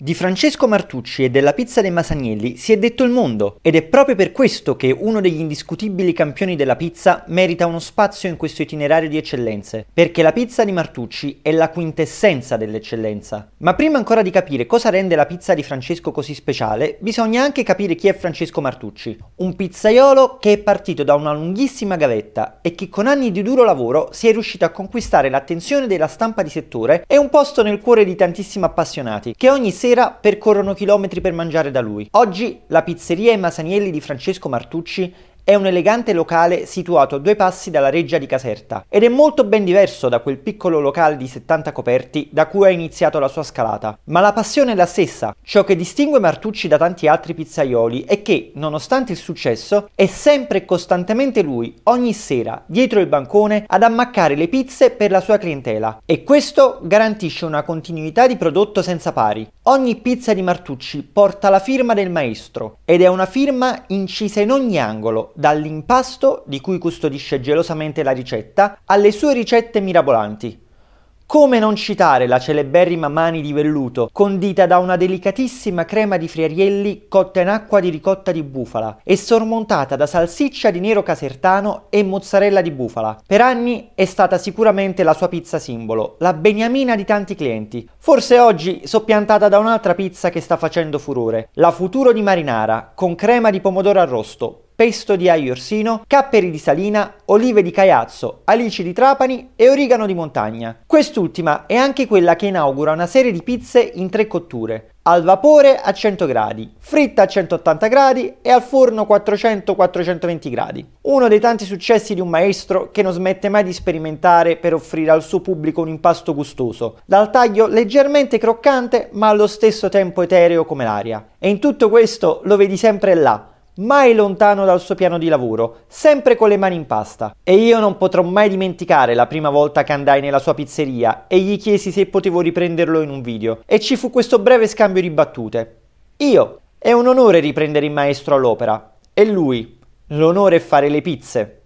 Di Francesco Martucci e della pizza dei Masagnelli si è detto il mondo ed è proprio per questo che uno degli indiscutibili campioni della pizza merita uno spazio in questo itinerario di eccellenze, perché la pizza di Martucci è la quintessenza dell'eccellenza. Ma prima ancora di capire cosa rende la pizza di Francesco così speciale, bisogna anche capire chi è Francesco Martucci, un pizzaiolo che è partito da una lunghissima gavetta e che con anni di duro lavoro si è riuscito a conquistare l'attenzione della stampa di settore e un posto nel cuore di tantissimi appassionati, che ogni sera sera percorrono chilometri per mangiare da lui. Oggi la pizzeria e Masanielli di Francesco Martucci è un elegante locale situato a due passi dalla reggia di Caserta ed è molto ben diverso da quel piccolo locale di 70 coperti da cui ha iniziato la sua scalata. Ma la passione è la stessa. Ciò che distingue Martucci da tanti altri pizzaioli è che, nonostante il successo, è sempre e costantemente lui, ogni sera, dietro il bancone, ad ammaccare le pizze per la sua clientela. E questo garantisce una continuità di prodotto senza pari. Ogni pizza di Martucci porta la firma del maestro ed è una firma incisa in ogni angolo dall'impasto, di cui custodisce gelosamente la ricetta, alle sue ricette mirabolanti. Come non citare la celeberrima mani di velluto, condita da una delicatissima crema di friarielli cotta in acqua di ricotta di bufala e sormontata da salsiccia di nero casertano e mozzarella di bufala. Per anni è stata sicuramente la sua pizza simbolo, la beniamina di tanti clienti. Forse oggi soppiantata da un'altra pizza che sta facendo furore, la Futuro di Marinara, con crema di pomodoro arrosto, pesto di aglio orsino, capperi di salina, olive di caiazzo, alici di trapani e origano di montagna. Quest'ultima è anche quella che inaugura una serie di pizze in tre cotture, al vapore a 100 gradi, fritta a 180 gradi e al forno 400-420 gradi. Uno dei tanti successi di un maestro che non smette mai di sperimentare per offrire al suo pubblico un impasto gustoso, dal taglio leggermente croccante ma allo stesso tempo etereo come l'aria. E in tutto questo lo vedi sempre là, mai lontano dal suo piano di lavoro, sempre con le mani in pasta. E io non potrò mai dimenticare la prima volta che andai nella sua pizzeria e gli chiesi se potevo riprenderlo in un video. E ci fu questo breve scambio di battute. Io. È un onore riprendere il maestro all'opera. E lui. L'onore è fare le pizze.